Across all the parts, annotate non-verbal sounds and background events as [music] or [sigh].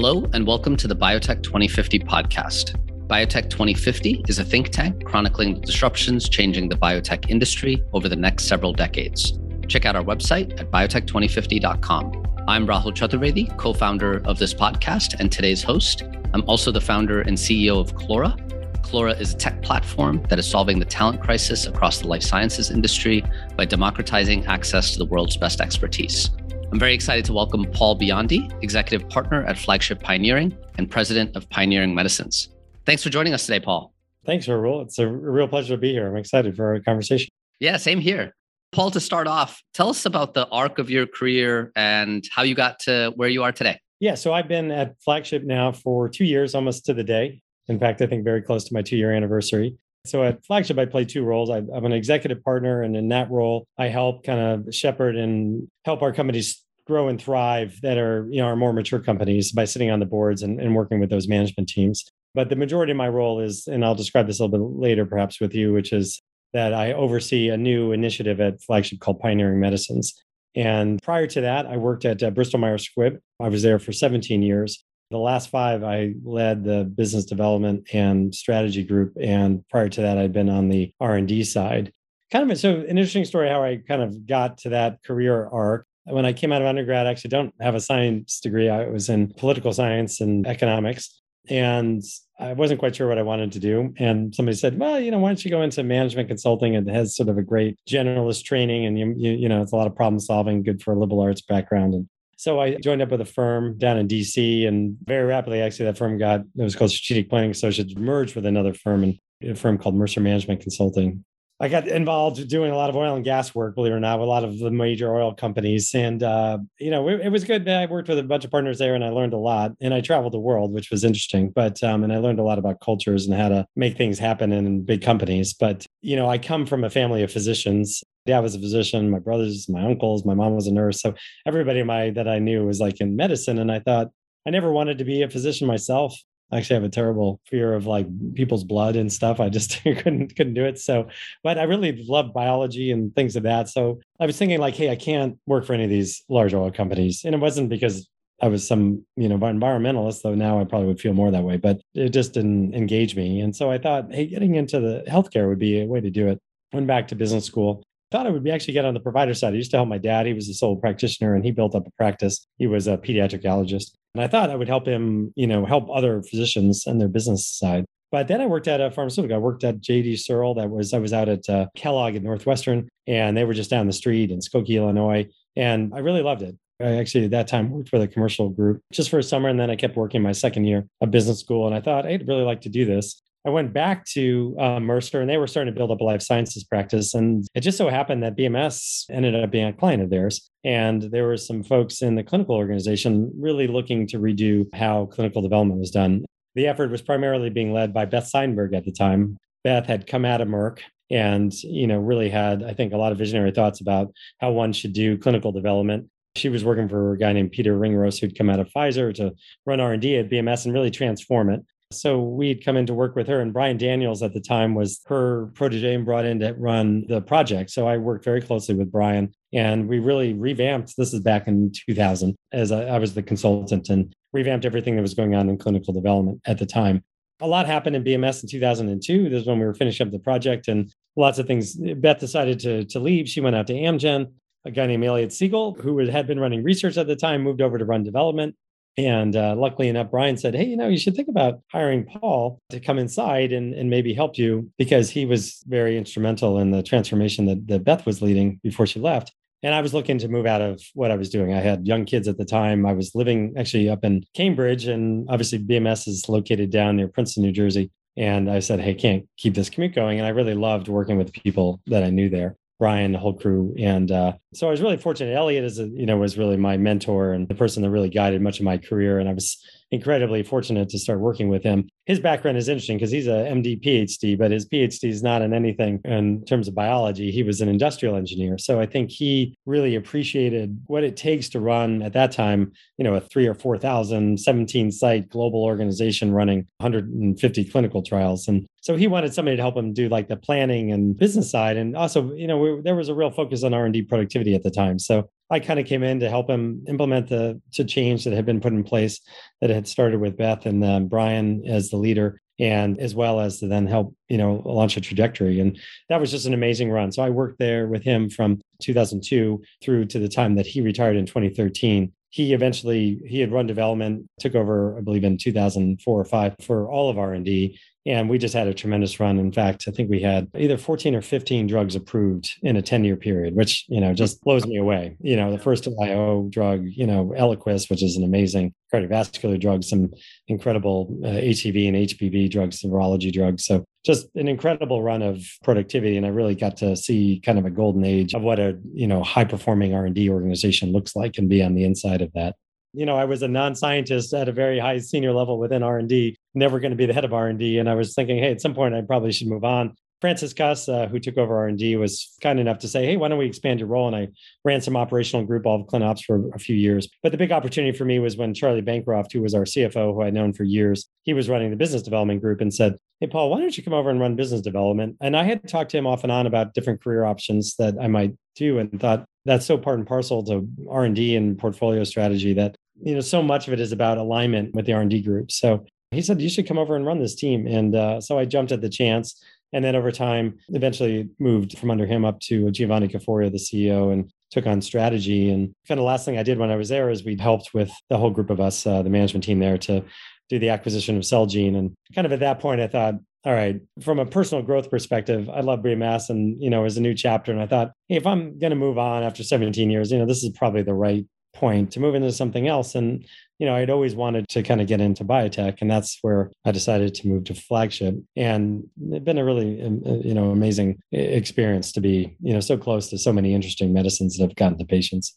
Hello, and welcome to the Biotech 2050 podcast. Biotech 2050 is a think tank chronicling the disruptions changing the biotech industry over the next several decades. Check out our website at biotech2050.com. I'm Rahul Chaturvedi, co founder of this podcast and today's host. I'm also the founder and CEO of Clora. Clora is a tech platform that is solving the talent crisis across the life sciences industry by democratizing access to the world's best expertise. I'm very excited to welcome Paul Biondi, executive partner at Flagship Pioneering and president of Pioneering Medicines. Thanks for joining us today, Paul. Thanks, Rahul. It's a real pleasure to be here. I'm excited for our conversation. Yeah, same here. Paul, to start off, tell us about the arc of your career and how you got to where you are today. Yeah, so I've been at Flagship now for two years, almost to the day. In fact, I think very close to my two year anniversary. So at Flagship, I play two roles. I, am an executive partner, and in that role, I help kind of shepherd and help our companies grow and thrive that are, you know, our more mature companies by sitting on the boards and, and working with those management teams. But the majority of my role is, and I'll describe this a little bit later, perhaps with you, which is that I oversee a new initiative at Flagship called Pioneering Medicines. And prior to that, I worked at uh, Bristol Myers Squibb. I was there for 17 years. The last five, I led the business development and strategy group. And prior to that, I'd been on the R&D side. Kind of so an interesting story how I kind of got to that career arc. When I came out of undergrad, I actually don't have a science degree. I was in political science and economics. And I wasn't quite sure what I wanted to do. And somebody said, well, you know, why don't you go into management consulting? It has sort of a great generalist training and, you, you, you know, it's a lot of problem solving, good for a liberal arts background. And so I joined up with a firm down in DC and very rapidly, actually, that firm got, it was called Strategic Planning Associates, merged with another firm and a firm called Mercer Management Consulting. I got involved doing a lot of oil and gas work, believe it or not, with a lot of the major oil companies. And, uh, you know, it, it, was good. I worked with a bunch of partners there and I learned a lot. And I traveled the world, which was interesting. But, um, and I learned a lot about cultures and how to make things happen in big companies. But, you know, I come from a family of physicians. Dad was a physician, my brothers, my uncles, my mom was a nurse. So everybody my, that I knew was like in medicine. And I thought, I never wanted to be a physician myself. I actually have a terrible fear of like people's blood and stuff. I just [laughs] couldn't couldn't do it. So, but I really love biology and things of that. So I was thinking like, hey, I can't work for any of these large oil companies, and it wasn't because I was some you know environmentalist, though now I probably would feel more that way. But it just didn't engage me, and so I thought, hey, getting into the healthcare would be a way to do it. Went back to business school, thought I would actually get on the provider side. I used to help my dad. He was a sole practitioner and he built up a practice. He was a pediatric allergist. And I thought I would help him, you know, help other physicians and their business side. But then I worked at a pharmaceutical. I worked at GD Searle. That was I was out at uh, Kellogg at Northwestern, and they were just down the street in Skokie, Illinois, and I really loved it. I actually at that time worked for the commercial group just for a summer, and then I kept working my second year of business school, and I thought I'd really like to do this. I went back to uh, Mercer and they were starting to build up a life sciences practice. And it just so happened that BMS ended up being a client of theirs. And there were some folks in the clinical organization really looking to redo how clinical development was done. The effort was primarily being led by Beth Seidenberg at the time. Beth had come out of Merck and you know really had i think a lot of visionary thoughts about how one should do clinical development she was working for a guy named peter ringrose who'd come out of pfizer to run r&d at bms and really transform it so we'd come in to work with her, and Brian Daniels at the time was her protege and brought in to run the project. So I worked very closely with Brian, and we really revamped. This is back in 2000, as I, I was the consultant, and revamped everything that was going on in clinical development at the time. A lot happened in BMS in 2002. This is when we were finishing up the project, and lots of things. Beth decided to, to leave. She went out to Amgen. A guy named Elliot Sigal, who had been running research at the time, moved over to run development. And uh, luckily enough, Brian said, Hey, you know, you should think about hiring Paul to come inside and, and maybe help you because he was very instrumental in the transformation that, that Beth was leading before she left. And I was looking to move out of what I was doing. I had young kids at the time. I was living actually up in Cambridge, and obviously BMS is located down near Princeton, New Jersey. And I said, Hey, can't keep this commute going. And I really loved working with people that I knew there. Brian, the whole crew. And uh, so I was really fortunate. Elliot is, a, you know, was really my mentor and the person that really guided much of my career. And I was incredibly fortunate to start working with him. His background is interesting because he's a MD PhD, but his PhD is not in anything in terms of biology. He was an industrial engineer. So I think he really appreciated what it takes to run at that time, you know, a three or 4,000, 17 site global organization running 150 clinical trials. And so he wanted somebody to help him do like the planning and business side. And also, you know, we, there was a real focus on R&D productivity at the time. So I kind of came in to help him implement the to change that had been put in place that had started with Beth and um, Brian as the leader and as well as to then help you know launch a trajectory. And that was just an amazing run. So i worked there with him from 2002 through to the time that he retired in 2013 he eventually he had run development took over i believe in 2004 or 5 for all of r&d and we just had a tremendous run. In fact, I think we had either 14 or 15 drugs approved in a 10 year period, which, you know, just blows me away. You know, the first IO drug, you know, Eliquis, which is an amazing cardiovascular drugs, some incredible uh, and HBV drugs, virology drugs. So just an incredible run of productivity. And I really got to see kind of a golden age of what a, you know, high performing R&D organization looks like and be on the inside of that you know, I was a non-scientist at a very high senior level within R&D, never going to be the head of R&D. And I was thinking, hey, at some point I probably should move on. Francis uh, who took over R&D, was kind enough to say, hey, why don't we expand your role? And I ran some operational group, all of ClinOps for a few years. But the big opportunity for me was when Charlie Bancroft, who was our CFO, who I'd known for years, he was running the business development group and said, hey, Paul, why don't you come over and run business development? And I had talked to him off and on about different career options that I might do and thought that's so part and parcel to R&D and portfolio strategy that you know so much of it is about alignment with the r&d group so he said you should come over and run this team and uh, so i jumped at the chance and then over time eventually moved from under him up to giovanni caforio the ceo and took on strategy and kind of last thing i did when i was there is we helped with the whole group of us uh, the management team there to do the acquisition of celgene and kind of at that point i thought all right, from a personal growth perspective, I love BMS and, you know, it was a new chapter. And I thought, hey, if I'm going to move on after 17 years, you know, this is probably the right point to move into something else. And, you know, I'd always wanted to kind of get into biotech. And that's where I decided to move to flagship. And it's been a really, um, uh, you know, amazing experience to be, you know, so close to so many interesting medicines that have gotten to patients.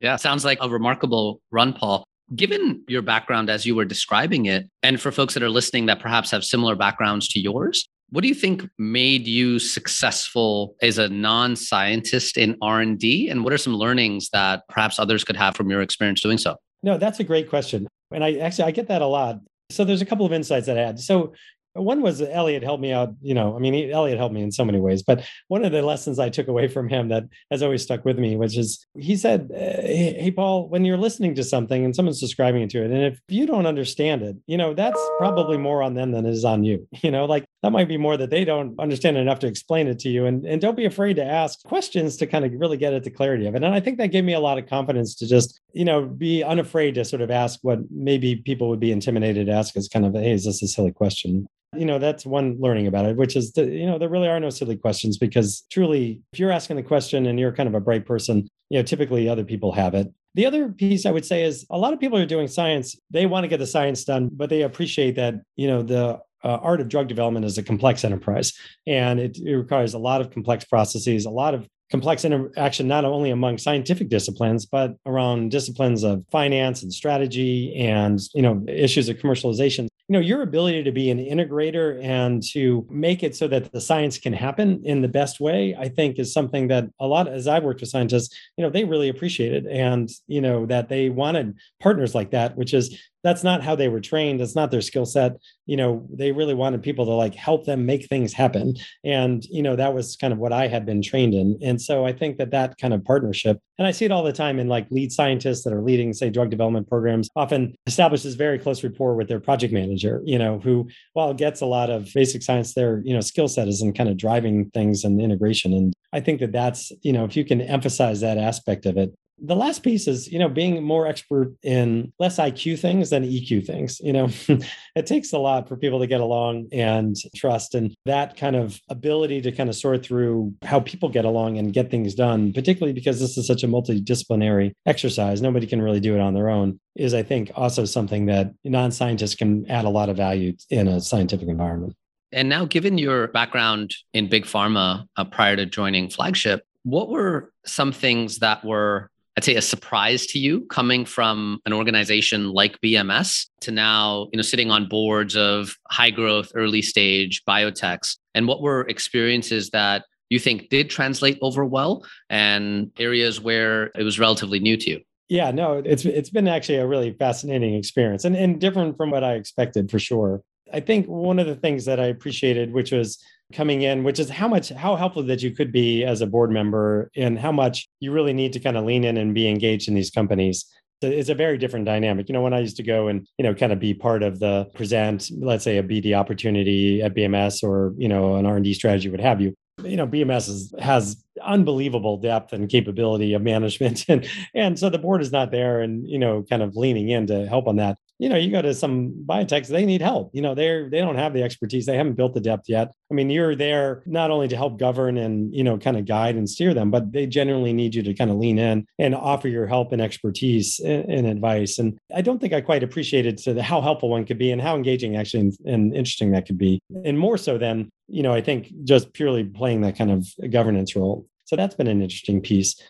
Yeah, sounds like a remarkable run, Paul. Given your background as you were describing it, and for folks that are listening that perhaps have similar backgrounds to yours, what do you think made you successful as a non-scientist in R&D and what are some learnings that perhaps others could have from your experience doing so? No, that's a great question. And I actually I get that a lot. So there's a couple of insights that I had. So one was Elliot helped me out. You know, I mean, Elliot helped me in so many ways. But one of the lessons I took away from him that has always stuck with me, which is he said, uh, "Hey, Paul, when you're listening to something and someone's describing it to it, and if you don't understand it, you know, that's probably more on them than it is on you. [laughs] You know, like that might be more that they don't understand enough to explain it to you. And and don't be afraid to ask questions to kind of really get at the clarity of it. And I think that gave me a lot of confidence to just, you know, be unafraid to sort of ask what maybe people would be intimidated to ask as kind of, hey, is this a silly question? you know that's one learning about it which is that you know there really are no silly questions because truly if you're asking the question and you're kind of a bright person you know typically other people have it the other piece i would say is a lot of people are doing science they want to get the science done but they appreciate that you know the uh, art of drug development is a complex enterprise and it, it requires a lot of complex processes a lot of complex interaction not only among scientific disciplines but around disciplines of finance and strategy and you know issues of commercialization. You know your ability to be an integrator and to make it so that the science can happen in the best way i think is something that a lot as i've worked with scientists you know they really appreciated and you know that they wanted partners like that which is that's not how they were trained. That's not their skill set. You know they really wanted people to like help them make things happen. And you know that was kind of what i had been trained in. And so i think that that kind of partnership and i see it all the time in like lead scientists that are leading say drug development programs often establishes very close rapport with their project manager you know who while gets a lot of basic science their you know skill set is in kind of driving things and integration. And i think that that's you know if you can emphasize that aspect of it the last piece is you know being more expert in less iq things than eq things you know. [laughs] It takes a lot for people to get along and trust and that kind of ability to kind of sort through how people get along and get things done particularly because this is such a multidisciplinary exercise nobody can really do it on their own is i think also something that non-scientists can add a lot of value in a scientific environment. And now given your background in big pharma uh, prior to joining flagship what were some things that were I'd say a surprise to you coming from an organization like BMS to now, you know, sitting on boards of high growth, early stage biotechs? And what were experiences that you think did translate over well and areas where it was relatively new to you? Yeah, no, it's it's been actually a really fascinating experience and, and different from what I expected for sure. I think one of the things that I appreciated, which was coming in, which is how much, how helpful that you could be as a board member and how much you really need to kind of lean in and be engaged in these companies it's a very different dynamic. You know, when I used to go and, you know, kind of be part of the present, let's say a BD opportunity at BMS or, you know, an R&D strategy, would have you, you know, BMS is, has unbelievable depth and capability of management. [laughs] And, and so the board is not there and, you know, kind of leaning in to help on that you know, you go to some biotechs, they need help. You know, they're they don't have the expertise. They haven't built the depth yet. I mean, you're there not only to help govern and, you know, kind of guide and steer them, but they generally need you to kind of lean in and offer your help and expertise and, and advice. And I don't think I quite appreciated to the, how helpful one could be and how engaging actually and, and interesting that could be. And more so than, you know, I think just purely playing that kind of governance role. So that's been an interesting piece.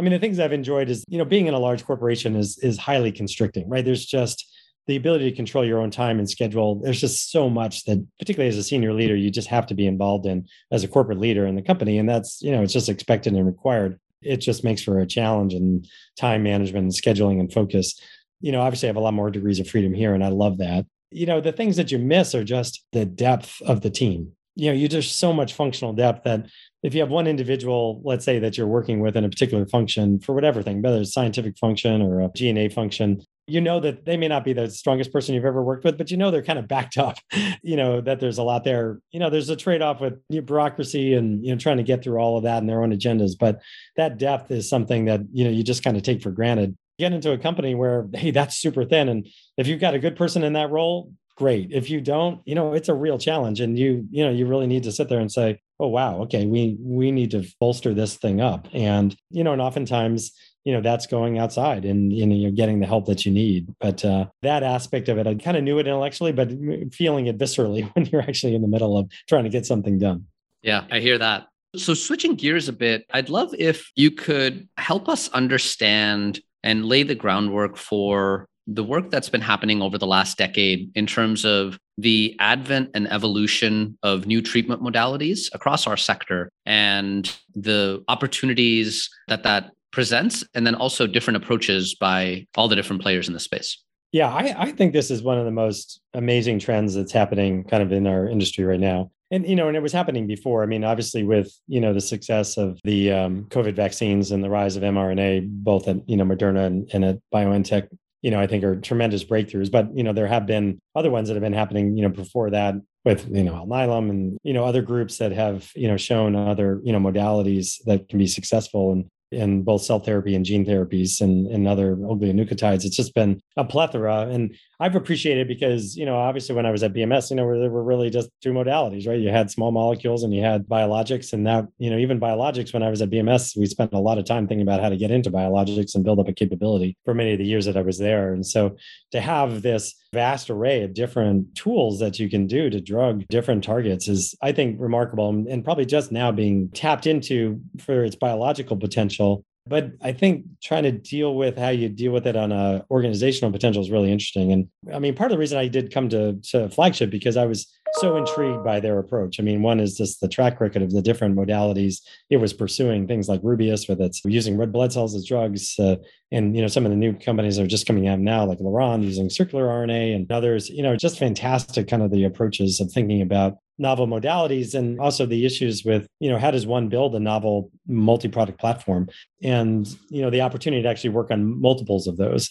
I mean, the things I've enjoyed is, you know, being in a large corporation is is highly constricting, right? There's just the ability to control your own time and schedule there's just so much that particularly as a senior leader you just have to be involved in as a corporate leader in the company. And that's you know it's just expected and required. It just makes for a challenge in time management and scheduling and focus. You know obviously i have a lot more degrees of freedom here and i love that. You know the things that you miss are just the depth of the team. You know you just so much functional depth that if you have one individual let's say that you're working with in a particular function for whatever thing whether it's scientific function or a g&a function you know that they may not be the strongest person you've ever worked with, but you know they're kind of backed up. [laughs] You know that there's a lot there. You know, there's a trade-off with bureaucracy and you know trying to get through all of that and their own agendas. But that depth is something that you know you just kind of take for granted. Get into a company where hey, that's super thin, and if you've got a good person in that role, great. If you don't, you know, it's a real challenge, and you you know you really need to sit there and say, oh wow, okay, we we need to bolster this thing up, and you know, and oftentimes you know that's going outside and you know you're getting the help that you need. But uh, that aspect of it i kind of knew it intellectually but feeling it viscerally [laughs] when you're actually in the middle of trying to get something done. Yeah i hear that. So switching gears a bit i'd love if you could help us understand and lay the groundwork for the work that's been happening over the last decade in terms of the advent and evolution of new treatment modalities across our sector and the opportunities that that presents and then also different approaches by all the different players in the space. Yeah I, I think this is one of the most amazing trends that's happening kind of in our industry right now. And you know and it was happening before. I mean obviously with you know the success of the um, covid vaccines and the rise of mrna both at you know moderna and, and at biontech you know i think are tremendous breakthroughs but you know there have been other ones that have been happening you know before that with you know Alnylam and you know other groups that have you know shown other you know modalities that can be successful and in both cell therapy and gene therapies and, and other oligonucleotides. It's just been a plethora. And I've appreciated because, you know, obviously when I was at BMS, you know, there were really just two modalities, right? You had small molecules and you had biologics. And that, you know, even biologics, when I was at BMS, we spent a lot of time thinking about how to get into biologics and build up a capability for many of the years that I was there. And so to have this vast array of different tools that you can do to drug different targets is, I think, remarkable and probably just now being tapped into for its biological potential. But I think trying to deal with how you deal with it on a organizational potential is really interesting. And I mean, part of the reason I did come to, to flagship because I was so intrigued by their approach. I mean, one is just the track record of the different modalities it was pursuing, things like Rubius with its using red blood cells as drugs, uh, and you know some of the new companies are just coming out now, like Laronde using circular RNA and others. You know, just fantastic kind of the approaches of thinking about novel modalities and also the issues with you know how does one build a novel multi-product platform? And you know the opportunity to actually work on multiples of those.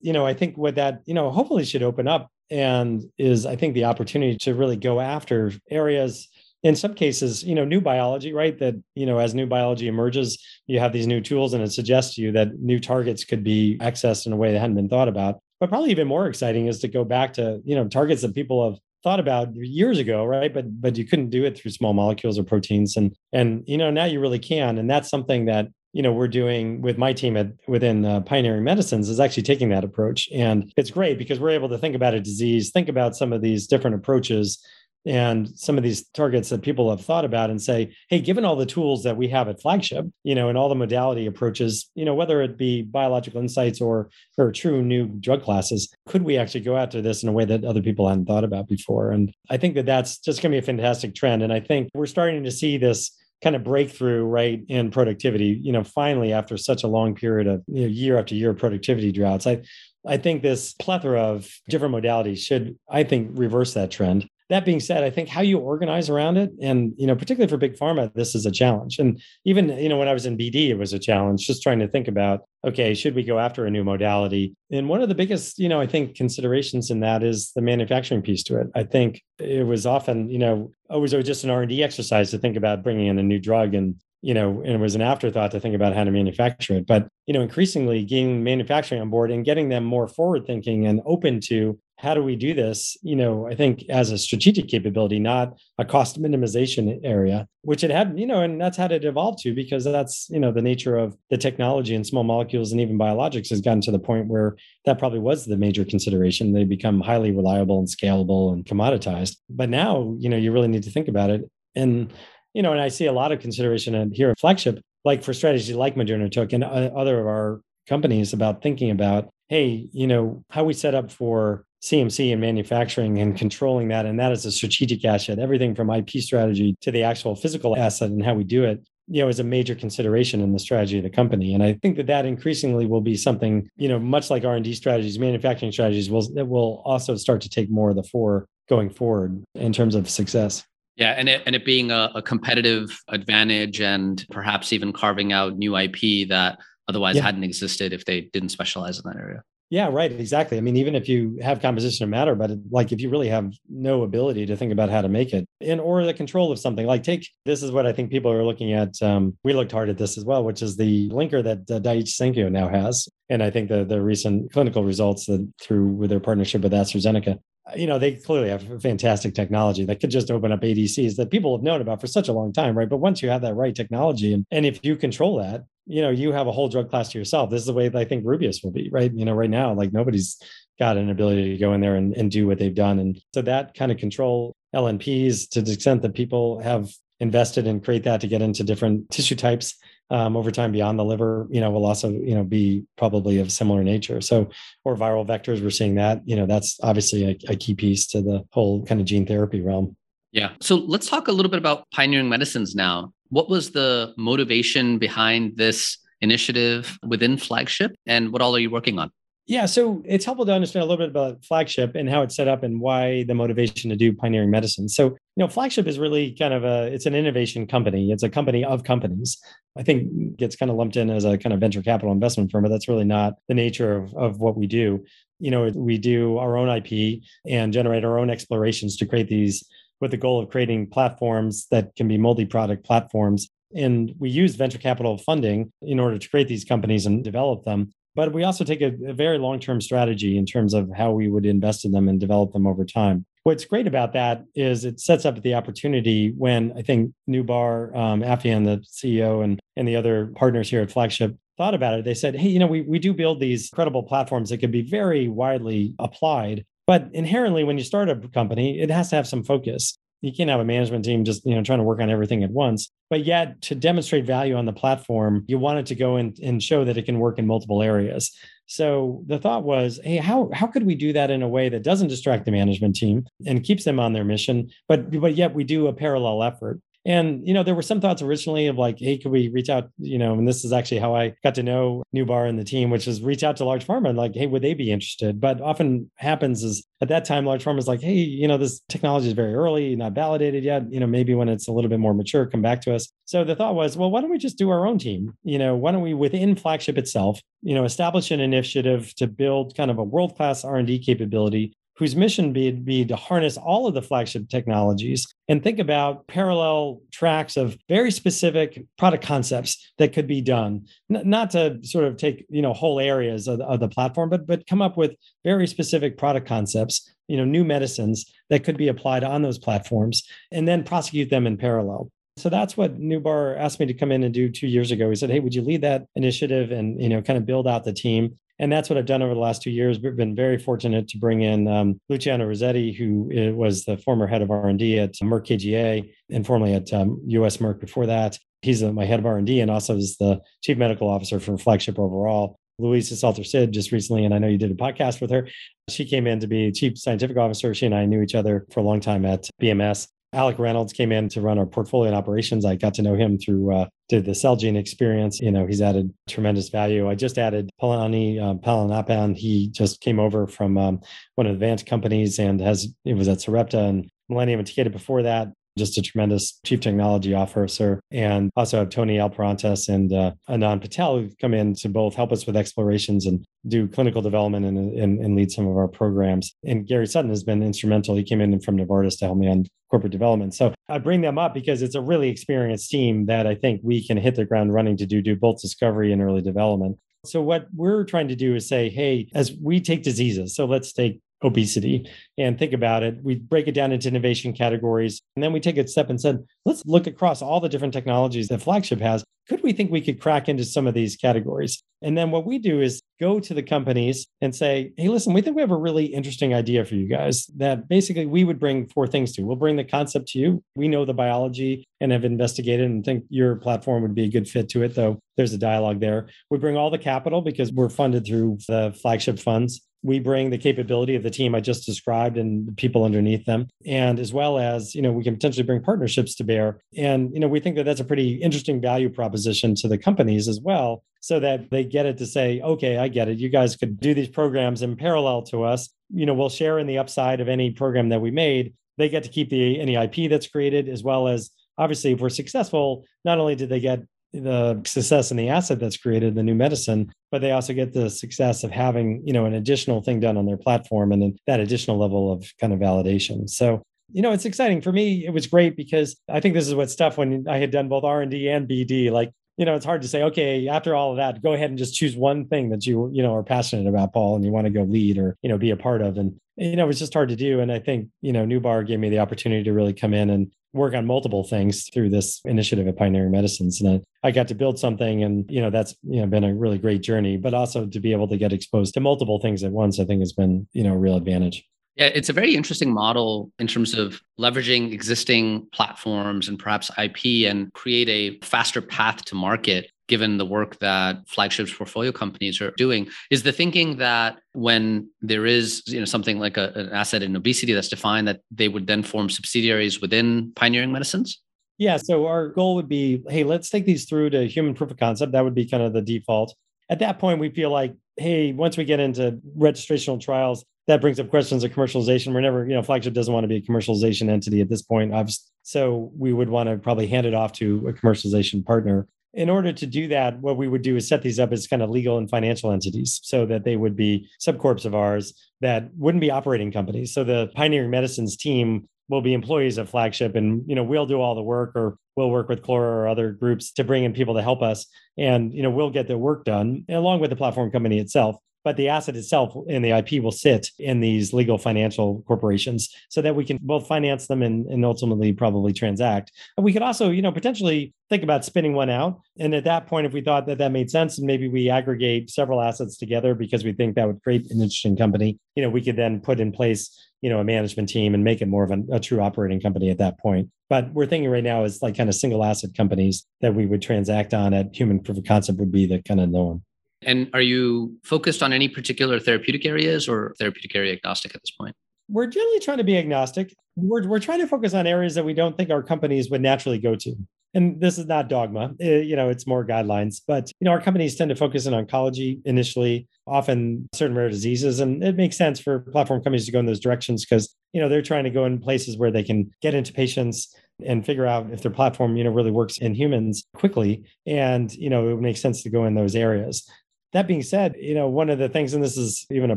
You know i think what that you know hopefully should open up and is i think the opportunity to really go after areas in some cases you know new biology right? That you know as new biology emerges you have these new tools and it suggests to you that new targets could be accessed in a way that hadn't been thought about. But probably even more exciting is to go back to you know targets that people have thought about years ago right? But but you couldn't do it through small molecules or proteins. And and you know now you really can. And that's something that you know we're doing with my team at within uh, pioneering medicines is actually taking that approach. And it's great because we're able to think about a disease think about some of these different approaches and some of these targets that people have thought about and say hey given all the tools that we have at flagship you know and all the modality approaches you know whether it be biological insights or or true new drug classes could we actually go after this in a way that other people hadn't thought about before? And i think that that's just going to be a fantastic trend. And i think we're starting to see this kind of breakthrough right in productivity you know finally after such a long period of you know, year after year productivity droughts. I i think this plethora of different modalities should i think reverse that trend that being said, I think how you organize around it, and you know, particularly for big pharma, this is a challenge. And even you know, when I was in BD, it was a challenge just trying to think about, okay, should we go after a new modality? And one of the biggest, you know, I think considerations in that is the manufacturing piece to it. I think it was often, you know, oh, always just an R and D exercise to think about bringing in a new drug and you know, and it was an afterthought to think about how to manufacture it. But, you know, increasingly getting manufacturing on board and getting them more forward thinking and open to how do we do this, you know, I think as a strategic capability, not a cost minimization area, which it had, you know, and that's how it evolved to because that's, you know, the nature of the technology and small molecules and even biologics has gotten to the point where that probably was the major consideration. They become highly reliable and scalable and commoditized. But now, you know, you really need to think about it. And you know, and I see a lot of consideration here at Flagship, like for strategy like Moderna took and uh, other of our companies about thinking about, hey, you know, how we set up for CMC and manufacturing and controlling that. And that is a strategic asset, everything from IP strategy to the actual physical asset and how we do it you know is a major consideration in the strategy of the company and i think that that increasingly will be something you know much like r&d strategies manufacturing strategies will that will also start to take more of the fore going forward in terms of success yeah, and it and it being a, a competitive advantage and perhaps even carving out new IP that otherwise yeah. hadn't existed if they didn't specialize in that area. Yeah, right. Exactly. I mean, even if you have composition of matter, but like if you really have no ability to think about how to make it and or the control of something, like take this is what I think people are looking at. Um, we looked hard at this as well, which is the linker that uh, Daiichi Sankyo now has. And I think the, the recent clinical results that through with their partnership with AstraZeneca you know, they clearly have fantastic technology that could just open up ADCs that people have known about for such a long time, right? But once you have that right technology and, and if you control that, you know, you have a whole drug class to yourself. This is the way that I think Rubius will be, right? You know, right now, like nobody's got an ability to go in there and, and do what they've done. And so that kind of control LNPs to the extent that people have invested and create that to get into different tissue types um, over time beyond the liver, you know, will also, you know, be probably of similar nature. So, or viral vectors, we're seeing that, you know, that's obviously a, a key piece to the whole kind of gene therapy realm. Yeah. So let's talk a little bit about pioneering medicines now. What was the motivation behind this initiative within Flagship and what all are you working on? Yeah, so it's helpful to understand a little bit about Flagship and how it's set up and why the motivation to do pioneering medicine. So, you know, Flagship is really kind of a it's an innovation company. It's a company of companies. I think gets kind of lumped in as a kind of venture capital investment firm, but that's really not the nature of, of what we do. You know, we do our own IP and generate our own explorations to create these with the goal of creating platforms that can be multi-product platforms and we use venture capital funding in order to create these companies and develop them but we also take a, a very long term strategy in terms of how we would invest in them and develop them over time. What's great about that is it sets up the opportunity when I think Noubar, um, Afeyan, the CEO, and, and the other partners here at Flagship thought about it. They said, hey, you know, we, we do build these credible platforms that can be very widely applied. But inherently, when you start a company, it has to have some focus. You can't have a management team just you know trying to work on everything at once. But yet to demonstrate value on the platform you wanted to go in and show that it can work in multiple areas. So the thought was hey how how could we do that in a way that doesn't distract the management team and keeps them on their mission? But but yet we do a parallel effort and, you know, there were some thoughts originally of like, hey, could we reach out, you know, and this is actually how I got to know Noubar and the team, which is reach out to large pharma and like, hey, would they be interested? But often happens is at that time, large pharma is like, hey, you know, this technology is very early, not validated yet. You know, maybe when it's a little bit more mature, come back to us. So the thought was, well, why don't we just do our own team? You know, why don't we within flagship itself, you know, establish an initiative to build kind of a world-class R&D capability whose mission be, be to harness all of the flagship technologies and think about parallel tracks of very specific product concepts that could be done not to sort of take you know whole areas of, of the platform but but come up with very specific product concepts you know new medicines that could be applied on those platforms and then prosecute them in parallel so that's what Noubar asked me to come in and do two years ago. He said, "Hey, would you lead that initiative and you know kind of build out the team?" And that's what I've done over the last two years. We've been very fortunate to bring in um, Luciano Rossetti, who uh, was the former head of R&D at Merck KGaA and formerly at um, US Merck before that. He's uh, my head of R&D and also is the chief medical officer for Flagship overall. Luisa Salter-Cid just recently, and I know you did a podcast with her. She came in to be chief scientific officer. She and I knew each other for a long time at BMS. Alec Reynolds came in to run our portfolio and operations. I got to know him through uh, did the Celgene experience. You know, he's added tremendous value. I just added Palani um, Palaniappan. He just came over from um, one of the advanced companies and has it was at Sarepta and Millennium and Takeda before that just a tremendous chief technology officer. And also have Tony Alperantes and uh, Anand Patel who've come in to both help us with explorations and do clinical development and, and, and, lead some of our programs. And Gary Sutton has been instrumental. He came in from Novartis to help me on corporate development. So I bring them up because it's a really experienced team that I think we can hit the ground running to do, do both discovery and early development. So what we're trying to do is say, hey, as we take diseases, so let's take obesity and think about it. We break it down into innovation categories. And then we take a step and said, let's look across all the different technologies that Flagship has. Could we think we could crack into some of these categories? And then what we do is go to the companies and say, hey, listen, we think we have a really interesting idea for you guys that basically we would bring four things to. We'll bring the concept to you. We know the biology and have investigated and think your platform would be a good fit to it, though there's a dialogue there. We bring all the capital because we're funded through the flagship funds we bring the capability of the team I just described and the people underneath them. And as well as, you know, we can potentially bring partnerships to bear. And, you know, we think that that's a pretty interesting value proposition to the companies as well, so that they get it to say, okay, I get it. You guys could do these programs in parallel to us. You know, we'll share in the upside of any program that we made. They get to keep the any IP that's created, as well as obviously if we're successful, not only did they get the success in the asset that's created, the new medicine, but they also get the success of having, you know, an additional thing done on their platform and then that additional level of kind of validation. So, you know, it's exciting for me. It was great because I think this is what's tough when I had done both R&D and BD. Like, you know, it's hard to say, okay, after all of that, go ahead and just choose one thing that you, you know, are passionate about, Paul, and you want to go lead or, you know, be a part of. And, you know, it was just hard to do. And I think, you know, Noubar gave me the opportunity to really come in and work on multiple things through this initiative at Pioneering Medicines. And I, I got to build something and, you know, that's, you know, been a really great journey, but also to be able to get exposed to multiple things at once, I think has been, you know, a real advantage. Yeah, it's a very interesting model in terms of leveraging existing platforms and perhaps IP and create a faster path to market given the work that flagships portfolio companies are doing is the thinking that when there is you know something like a, an asset in obesity that's defined that they would then form subsidiaries within pioneering medicines? Yeah so our goal would be hey let's take these through to human proof of concept. That would be kind of the default. At that point we feel like hey once we get into registrational trials that brings up questions of commercialization. We're never you know flagship doesn't want to be a commercialization entity at this point so we would want to probably hand it off to a commercialization partner in order to do that, what we would do is set these up as kind of legal and financial entities so that they would be subcorps of ours that wouldn't be operating companies. So the Pioneering Medicines team will be employees of Flagship and you know we'll do all the work or we'll work with Clora or other groups to bring in people to help us and you know we'll get the work done along with the platform company itself but the asset itself and the IP will sit in these legal financial corporations so that we can both finance them and, and ultimately probably transact. And we could also, you know, potentially think about spinning one out. And at that point, if we thought that that made sense and maybe we aggregate several assets together because we think that would create an interesting company, you know, we could then put in place, you know, a management team and make it more of a, a true operating company at that point. But we're thinking right now is like kind of single asset companies that we would transact on at human proof of concept would be the kind of norm. And are you focused on any particular therapeutic areas or therapeutic area agnostic at this point? We're generally trying to be agnostic. We're, we're trying to focus on areas that we don't think our companies would naturally go to. And this is not dogma, it, eh, you know, it's more guidelines. But, you know, our companies tend to focus in oncology initially, often certain rare diseases. And it makes sense for platform companies to go in those directions because, you know, they're trying to go in places where they can get into patients and figure out if their platform you know really works in humans quickly and you know it makes sense to go in those areas that being said, you know, one of the things, and this is even a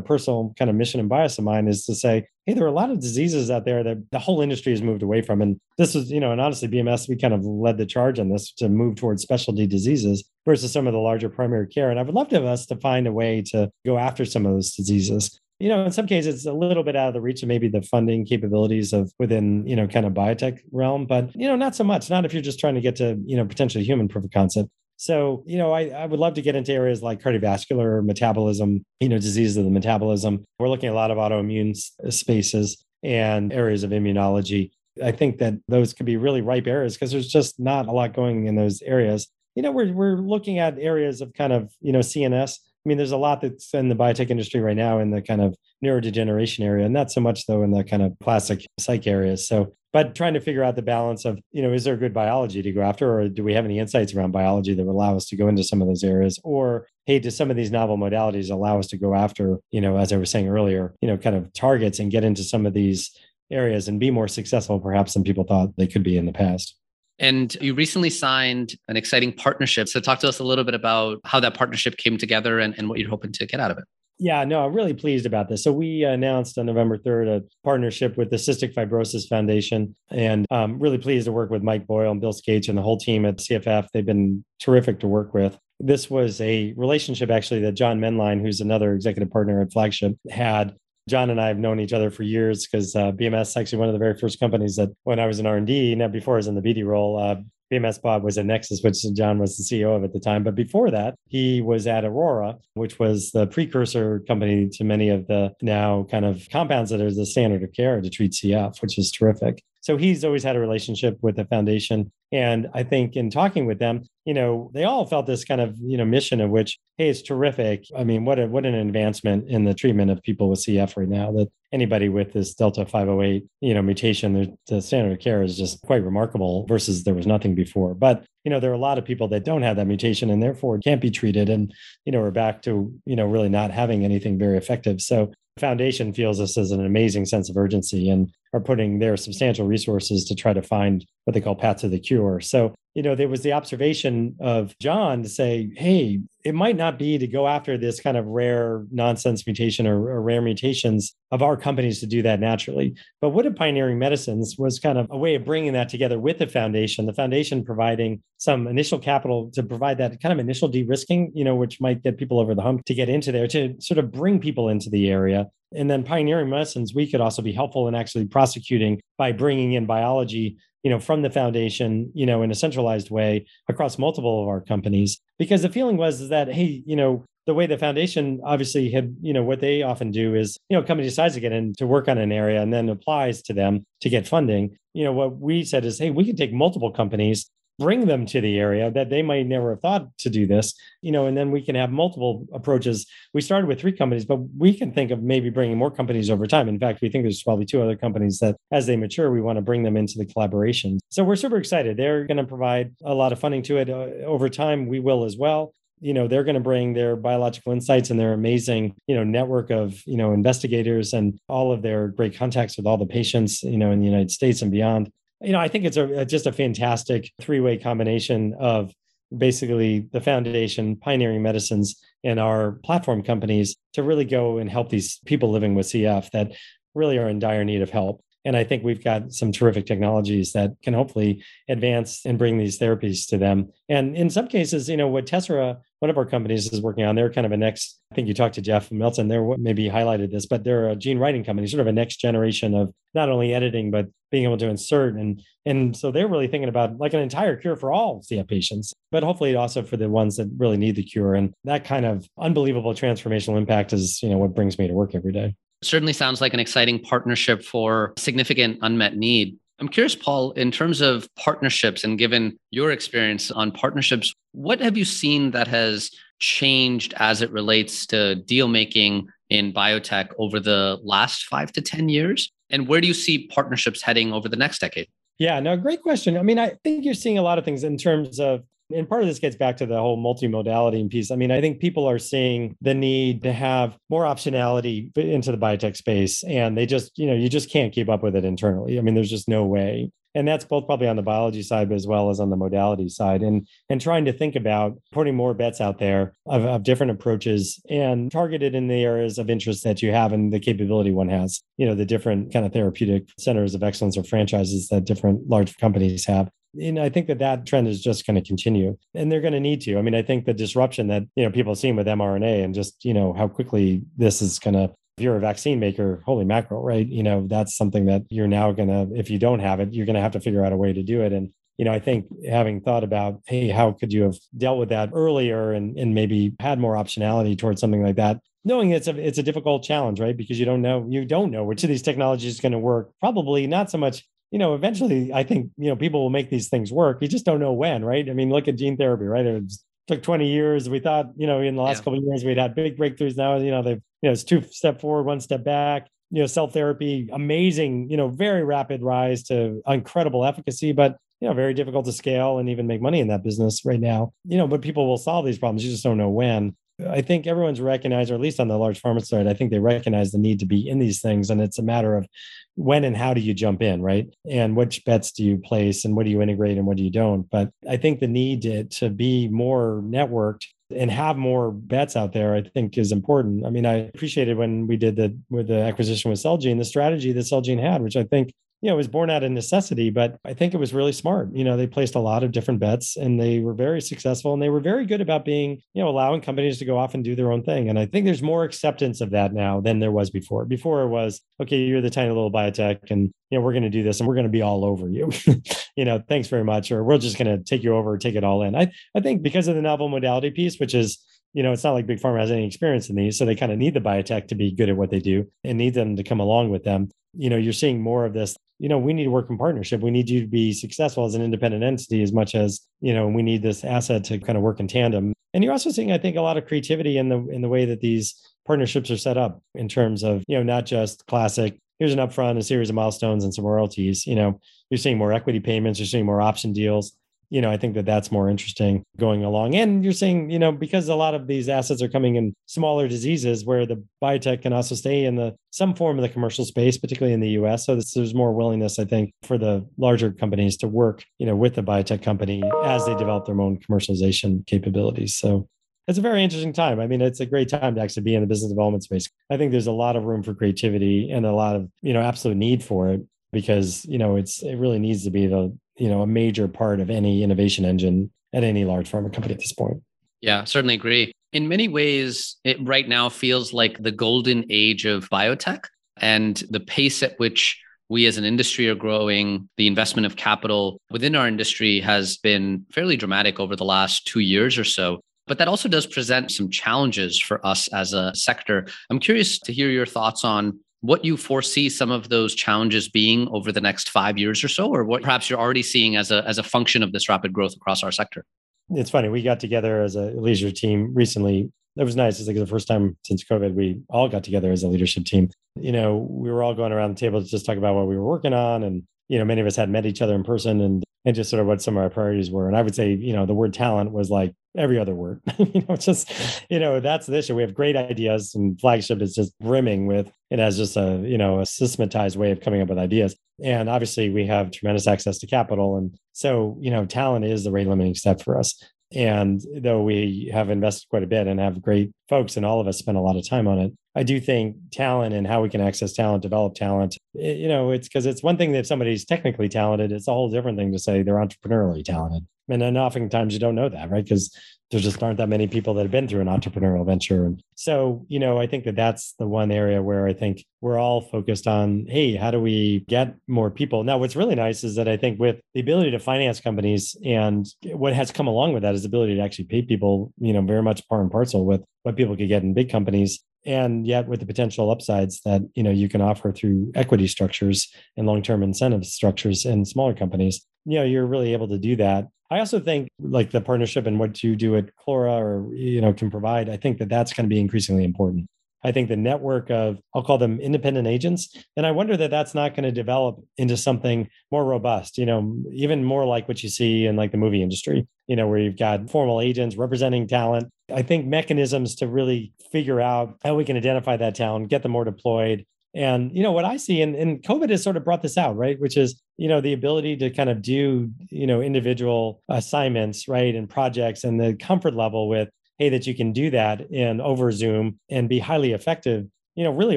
personal kind of mission and bias of mine, is to say, hey, there are a lot of diseases out there that the whole industry has moved away from. And this is, you know, and honestly, BMS, we kind of led the charge on this to move towards specialty diseases versus some of the larger primary care. And I would love to us to find a way to go after some of those diseases. You know, in some cases, it's a little bit out of the reach of maybe the funding capabilities of within, you know, kind of biotech realm, but, you know, not so much, not if you're just trying to get to, you know, potentially human proof of concept. So, you know, I, I would love to get into areas like cardiovascular metabolism, you know, diseases of the metabolism. We're looking at a lot of autoimmune uh, spaces and areas of immunology. I think that those could be really ripe areas because there's just not a lot going in those areas. You know, we're we're looking at areas of kind of, you know, CNS. I mean, there's a lot that's in the biotech industry right now in the kind of neurodegeneration area, and not so much though in the kind of classic psych areas. So but trying to figure out the balance of you know is there good biology to go after or do we have any insights around biology that would allow us to go into some of those areas or hey do some of these novel modalities allow us to go after you know as i was saying earlier you know kind of targets and get into some of these areas and be more successful, perhaps, than people thought they could be in the past. And you recently signed an exciting partnership. So, talk to us a little bit about how that partnership came together and, and what you're hoping to get out of it. Yeah, no, I'm really pleased about this. So we announced on November 3rd a partnership with the Cystic Fibrosis Foundation, and I'm um, really pleased to work with Mike Boyle and Bill Skach and the whole team at CFF. They've been terrific to work with. This was a relationship actually that John Mendlein, who's another executive partner at Flagship, had John and I have known each other for years because uh, BMS is actually one of the very first companies that when I was in R and D, now before I was in the BD role, uh, BMS Bob was at Nexus, which John was the CEO of at the time. But before that, he was at Aurora, which was the precursor company to many of the now kind of compounds that are the standard of care to treat CF, which is terrific. So he's always had a relationship with the foundation. And I think in talking with them, you know, they all felt this kind of, you know, mission of which, hey, it's terrific. I mean, what a, what an advancement in the treatment of people with CF right now that anybody with this Delta 508, you know, mutation, the, the standard of care is just quite remarkable versus there was nothing before. But, you know, there are a lot of people that don't have that mutation and therefore can't be treated. And, you know, we're back to, you know, really not having anything very effective. So foundation feels this as an amazing sense of urgency and are putting their substantial resources to try to find what they call paths to the cure. So, you know, there was the observation of John to say, hey, it might not be to go after this kind of rare nonsense mutation or, or, rare mutations of our companies to do that naturally. But what if Pioneering Medicines was kind of a way of bringing that together with the foundation, the foundation providing some initial capital to provide that kind of initial de risking, you know, which might get people over the hump to get into there to sort of bring people into the area. And then Pioneering Medicines, we could also be helpful in actually prosecuting by bringing in biology you know from the foundation you know in a centralized way across multiple of our companies. Because the feeling was that hey you know the way the foundation obviously had you know what they often do is you know a company decides to get in to work on an area and then applies to them to get funding. You know what we said is hey we can take multiple companies bring them to the area that they might never have thought to do this you know and then we can have multiple approaches. We started with three companies but we can think of maybe bringing more companies over time. In fact we think there's probably two other companies that as they mature we want to bring them into the collaboration. So we're super excited. They're going to provide a lot of funding to it uh, over time. We will as well. You know they're going to bring their biological insights and their amazing you know network of you know investigators and all of their great contacts with all the patients you know in the united states and beyond you know, I think it's a, just a fantastic three way combination of basically the foundation, pioneering medicines, and our platform companies to really go and help these people living with CF that really are in dire need of help. And I think we've got some terrific technologies that can hopefully advance and bring these therapies to them. And in some cases, you know, what Tessera, one of our companies, is working on, they're kind of a next, I think you talked to Jeff Melton, they're maybe highlighted this, but they're a gene writing company, sort of a next generation of not only editing, but being able to insert. And, and so they're really thinking about like an entire cure for all CF patients, but hopefully also for the ones that really need the cure. And that kind of unbelievable transformational impact is, you know, what brings me to work every day. Certainly sounds like an exciting partnership for significant unmet need. I'm curious, Paul, in terms of partnerships and given your experience on partnerships, what have you seen that has changed as it relates to deal making in biotech over the last five to 10 years? And where do you see partnerships heading over the next decade? Yeah, no, great question. I mean, I think you're seeing a lot of things in terms of and part of this gets back to the whole multimodality piece. I mean, I think people are seeing the need to have more optionality into the biotech space, and they just, you know, you just can't keep up with it internally. I mean, there's just no way. And that's both probably on the biology side as well as on the modality side. And and trying to think about putting more bets out there of, of different approaches and targeted in the areas of interest that you have and the capability one has. You know, the different kind of therapeutic centers of excellence or franchises that different large companies have and I think that that trend is just going to continue, and they're going to need to. I mean, I think the disruption that you know people have seen with mRNA and just you know how quickly this is going to. If you're a vaccine maker, holy mackerel, right? You know that's something that you're now going to. If you don't have it, you're going to have to figure out a way to do it. And you know, I think having thought about, hey, how could you have dealt with that earlier and and maybe had more optionality towards something like that, knowing it's a it's a difficult challenge, right? Because you don't know you don't know which of these technologies is going to work. Probably not so much you know, eventually I think, you know, people will make these things work. You just don't know when, right? I mean, look at gene therapy, right? It took 20 years. We thought, you know, in the last yeah. couple of years, we'd had big breakthroughs. Now, you know, they've, you know, it's two step forward, one step back. You know, cell therapy, amazing, you know, very rapid rise to incredible efficacy, but you know, very difficult to scale and even make money in that business right now. You know, but people will solve these problems. You just don't know when. I think everyone's recognized, or at least on the large pharma side, I think they recognize the need to be in these things. And it's a matter of when and how do you jump in, right? And which bets do you place and what do you integrate and what do you don't? But I think the need to, to be more networked and have more bets out there, I think is important. I mean, I appreciated when we did the with the acquisition with Celgene, the strategy that Celgene had, which I think you know, it was born out of necessity, but I think it was really smart. You know, they placed a lot of different bets and they were very successful and they were very good about being, you know, allowing companies to go off and do their own thing. And I think there's more acceptance of that now than there was before. Before it was, okay, you're the tiny little biotech and, you know, we're going to do this and we're going to be all over you. [laughs] you know, thanks very much. Or we're just going to take you over, take it all in. I, I think because of the novel modality piece, which is, you know, it's not like Big Pharma has any experience in these. So they kind of need the biotech to be good at what they do and need them to come along with them. You know, you're seeing more of this you know we need to work in partnership. We need you to be successful as an independent entity as much as you know we need this asset to kind of work in tandem. And you're also seeing i think a lot of creativity in the in the way that these partnerships are set up in terms of you know not just classic here's an upfront a series of milestones and some royalties. You know you're seeing more equity payments you're seeing more option deals you know, I think that that's more interesting going along. And you're saying, you know, because a lot of these assets are coming in smaller diseases where the biotech can also stay in the some form of the commercial space, particularly in the US. So this, there's more willingness, I think, for the larger companies to work, you know, with the biotech company as they develop their own commercialization capabilities. So it's a very interesting time. I mean, it's a great time to actually be in the business development space. I think there's a lot of room for creativity and a lot of, you know, absolute need for it because, you know, it's it really needs to be the you know a major part of any innovation engine at any large pharma company at this point. Yeah, certainly agree. In many ways, it right now feels like the golden age of biotech and the pace at which we as an industry are growing, the investment of capital within our industry has been fairly dramatic over the last two years or so. But that also does present some challenges for us as a sector. I'm curious to hear your thoughts on what you foresee some of those challenges being over the next five years or so, or what perhaps you're already seeing as a, as a function of this rapid growth across our sector? It's funny. We got together as a leisure team recently. It was nice. It's like the first time since COVID, we all got together as a leadership team. You know, we were all going around the table to just talk about what we were working on. And, you know, many of us had met each other in person and, and just sort of what some of our priorities were. And I would say, you know, the word talent was like every other word. [laughs] you know, just you know, that's the issue. We have great ideas, and flagship is just brimming with it has just a you know a systematized way of coming up with ideas. And obviously, we have tremendous access to capital, and so you know, talent is the rate limiting step for us. And though we have invested quite a bit and have great folks, and all of us spend a lot of time on it, I do think talent and how we can access talent, develop talent, it, you know, it's because it's one thing that if somebody's technically talented, it's a whole different thing to say they're entrepreneurially talented. And then oftentimes you don't know that, right? Because there just aren't that many people that have been through an entrepreneurial venture. And so, you know, I think that that's the one area where I think we're all focused on, hey, how do we get more people? Now, what's really nice is that I think with the ability to finance companies and what has come along with that is the ability to actually pay people, you know, very much par and parcel with what people could get in big companies and yet with the potential upsides that you know you can offer through equity structures and long-term incentive structures in smaller companies you know you're really able to do that. I also think like the partnership and what you do at clora or you know can provide i think that that's going to be increasingly important I think the network of, I'll call them independent agents. And I wonder that that's not going to develop into something more robust, you know, even more like what you see in like the movie industry, you know, where you've got formal agents representing talent. I think mechanisms to really figure out how we can identify that talent, get them more deployed. And, you know, what I see, and, and COVID has sort of brought this out, right? Which is, you know, the ability to kind of do, you know, individual assignments, right? And projects and the comfort level with, hey, that you can do that in over Zoom and be highly effective, you know, really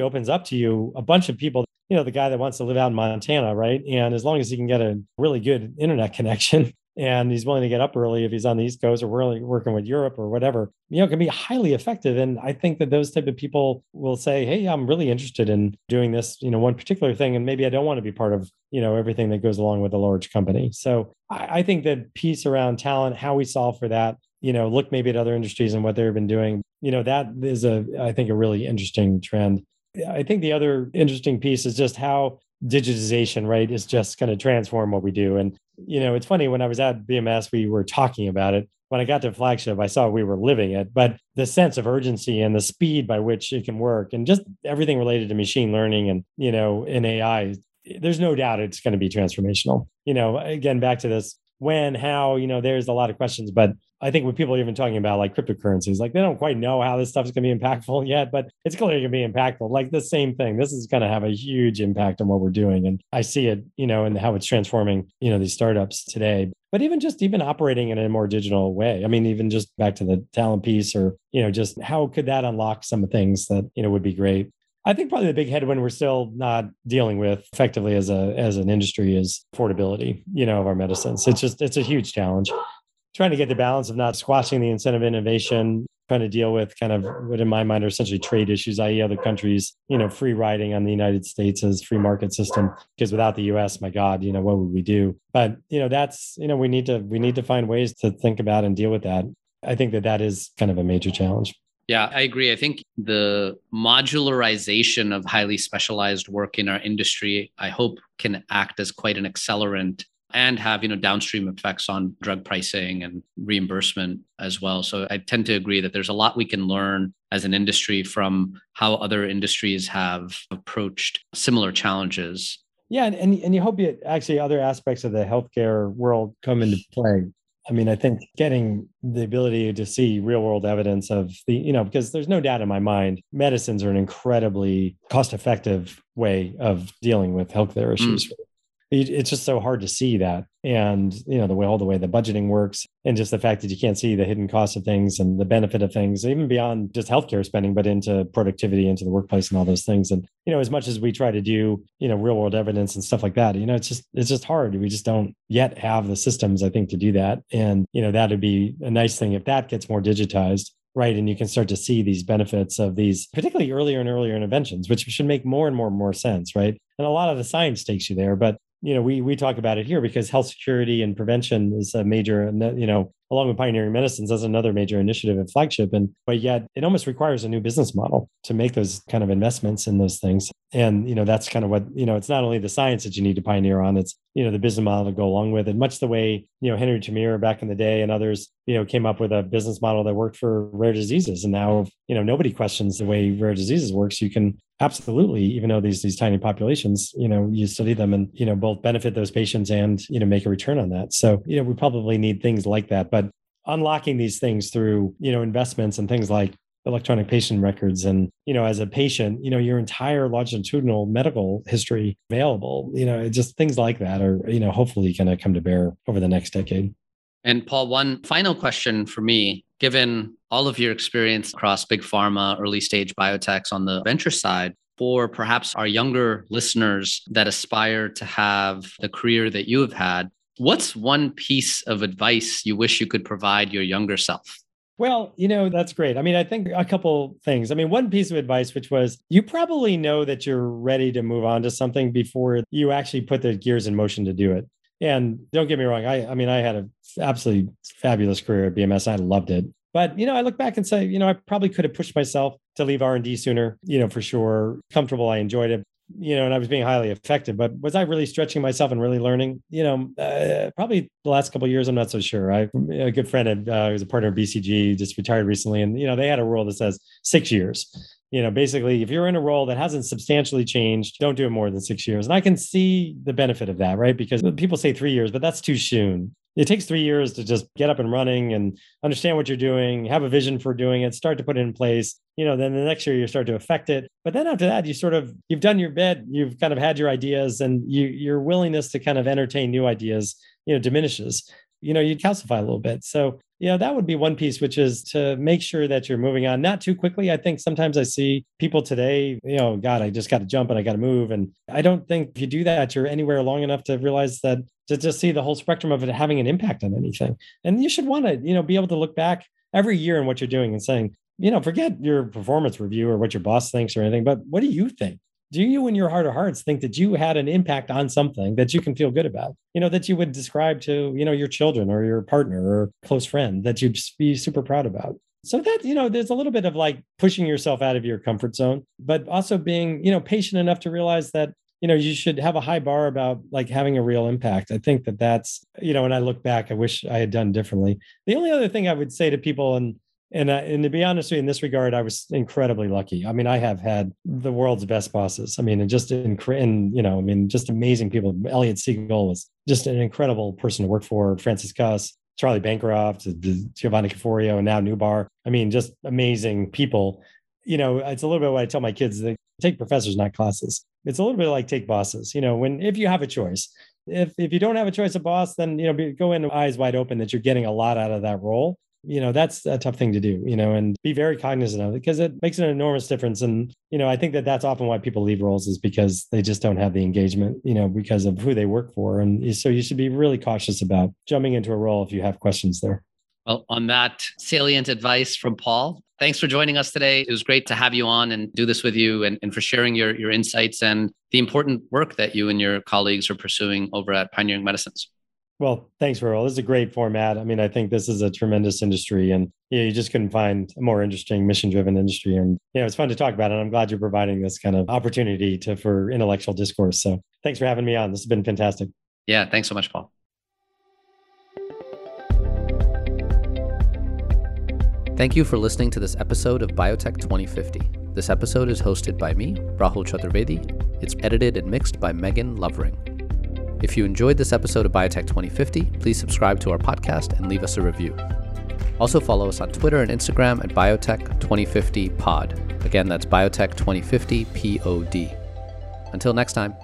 opens up to you a bunch of people. You know, the guy that wants to live out in Montana, right? And as long as he can get a really good internet [laughs] connection and he's willing to get up early if he's on the East Coast or really working with Europe or whatever, you know, can be highly effective. And I think that those type of people will say, Hey, I'm really interested in doing this, you know, one particular thing. And maybe I don't want to be part of, you know, everything that goes along with a large company. So I, I think that piece around talent, how we solve for that, you know, look maybe at other industries and what they've been doing. You know, that is a, I think, a really interesting trend. I think the other interesting piece is just how digitization, right, is just going to transform what we do. And, you know, it's funny when I was at BMS, we were talking about it. When I got to flagship, I saw we were living it, but the sense of urgency and the speed by which it can work and just everything related to machine learning and, you know, in AI, there's no doubt it's going to be transformational. You know, again, back to this when, how, you know, there's a lot of questions. But I think when people are even talking about like cryptocurrencies, like they don't quite know how this stuff is going to be impactful [laughs] yet, but it's clearly going to be impactful. Like the same thing. This is going to have a huge impact on what we're doing. And I see it, you know, and how it's transforming, you know, these startups today. But even just even operating in a more digital way. I mean, even just back to the talent piece or, you know, just how could that unlock some things that, you know, would be great. I think probably the big headwind we're still not dealing with effectively as a as an industry is affordability, you know, of our medicines. It's just it's a huge challenge trying to get the balance of not squashing the incentive innovation, trying to deal with kind of what in my mind are essentially trade issues, i.e., other countries, you know, free riding on the United States as free market system. Because without the US, my God, you know, what would we do? But you know, that's you know, we need to we need to find ways to think about and deal with that. I think that that is kind of a major challenge. Yeah, I agree. I think the modularization of highly specialized work in our industry, I hope, can act as quite an accelerant and have you know downstream effects on drug pricing and reimbursement as well. So i tend to agree that there's a lot we can learn as an industry from how other industries have approached similar challenges. Yeah and, and you hope it actually other aspects of the healthcare world come into play. I mean, I think getting the ability to see real world evidence of the, you know, because there's no doubt in my mind, medicines are an incredibly cost effective way of dealing with healthcare issues mm it's just so hard to see that. And you know the way all the way the budgeting works and just the fact that you can't see the hidden costs of things and the benefit of things even beyond just healthcare spending but into productivity into the workplace and all those things. And you know as much as we try to do you know real world evidence and stuff like that you know it's just it's just hard. We just don't yet have the systems i think to do that. And you know that'd be a nice thing if that gets more digitized right? And you can start to see these benefits of these particularly earlier and earlier interventions which should make more and more and more sense right? And a lot of the science takes you there but you know, we we talk about it here because health security and prevention is a major, you know, along with pioneering medicines, that's another major initiative at flagship. And but yet it almost requires a new business model to make those kind of investments in those things. And you know, that's kind of what you know. It's not only the science that you need to pioneer on; it's you know the business model to go along with and Much the way you know Henry Termeer back in the day and others you know came up with a business model that worked for rare diseases, and now you know nobody questions the way rare diseases works. You can absolutely even though these these tiny populations you know you study them and you know both benefit those patients and you know make a return on that. So you know we probably need things like that. But unlocking these things through you know investments and things like electronic patient records. And you know as a patient you know your entire longitudinal medical history available you know just things like that are you know hopefully going to come to bear over the next decade. And paul one final question for me. Given all of your experience across big pharma, early stage biotechs on the venture side, for perhaps our younger listeners that aspire to have the career that you have had, what's one piece of advice you wish you could provide your younger self? Well, you know, that's great. I mean, I think a couple things. I mean, one piece of advice, which was you probably know that you're ready to move on to something before you actually put the gears in motion to do it. And don't get me wrong, I, I mean, I had an absolutely fabulous career at BMS. I loved it. But you know, I look back and say, you know, I probably could have pushed myself to leave R and D sooner. You know, for sure, comfortable. I enjoyed it. You know, and I was being highly effective. But was I really stretching myself and really learning? You know, uh, probably the last couple years, I'm not so sure. I a good friend had, uh, was a partner of BCG, just retired recently, and you know, they had a rule that says six years you know, basically, if you're in a role that hasn't substantially changed, don't do it more than six years. And I can see the benefit of that, right? Because people say three years, but that's too soon. It takes three years to just get up and running and understand what you're doing, have a vision for doing it, start to put it in place. You know, then the next year you start to affect it. But then after that, you sort of you've done your bit, you've kind of had your ideas, and you your willingness to kind of entertain new ideas, you know, diminishes you know you calcify a little bit so yeah, that would be one piece, which is to make sure that you're moving on, not too quickly. I think sometimes I see people today, you know, God, I just got to jump and I got to move. And I don't think if you do that, you're anywhere long enough to realize that to just see the whole spectrum of it having an impact on anything. And you should want to, you know, be able to look back every year in what you're doing and saying, you know, forget your performance review or what your boss thinks or anything, but what do you think? Do you in your heart of hearts think that you had an impact on something that you can feel good about? You know that you would describe to you know your children or your partner or close friend that you'd be super proud about? So that you know there's a little bit of like pushing yourself out of your comfort zone but also being you know patient enough to realize that you know you should have a high bar about like having a real impact. I think that that's you know when i look back i wish i had done differently. The only other thing i would say to people and And, uh, and to be honest with you, in this regard, I was incredibly lucky. I mean, I have had the world's best bosses. I mean, and just in, and, you know, I mean, just amazing people. Elliott Sigal was just an incredible person to work for. Francis Cuss, Charlie Bancroft, Giovanni Caforio, and now Noubar. I mean, just amazing people. You know, it's a little bit what I tell my kids: they take professors, not classes. It's a little bit like take bosses. You know, when if you have a choice, if if you don't have a choice of boss, then you know, go in eyes wide open that you're getting a lot out of that role you know that's a tough thing to do you know and be very cognizant of it because it makes an enormous difference. And you know i think that that's often why people leave roles is because they just don't have the engagement you know because of who they work for. And so you should be really cautious about jumping into a role if you have questions there. Well on that salient advice from paul thanks for joining us today. It was great to have you on and do this with you and, and for sharing your, your insights and the important work that you and your colleagues are pursuing over at pioneering medicines well, thanks, Rahul. This is a great format. I mean, I think this is a tremendous industry, and you, know, you just couldn't find a more interesting mission-driven industry. And you know, it's fun to talk about it. I'm glad you're providing this kind of opportunity to for intellectual discourse. So, thanks for having me on. This has been fantastic. Yeah, thanks so much, Paul. Thank you for listening to this episode of Biotech 2050. This episode is hosted by me, Rahul Chaturvedi. It's edited and mixed by Megan Lovering. If you enjoyed this episode of Biotech 2050, please subscribe to our podcast and leave us a review. Also, follow us on Twitter and Instagram at Biotech2050Pod. Again, that's Biotech2050 POD. Until next time.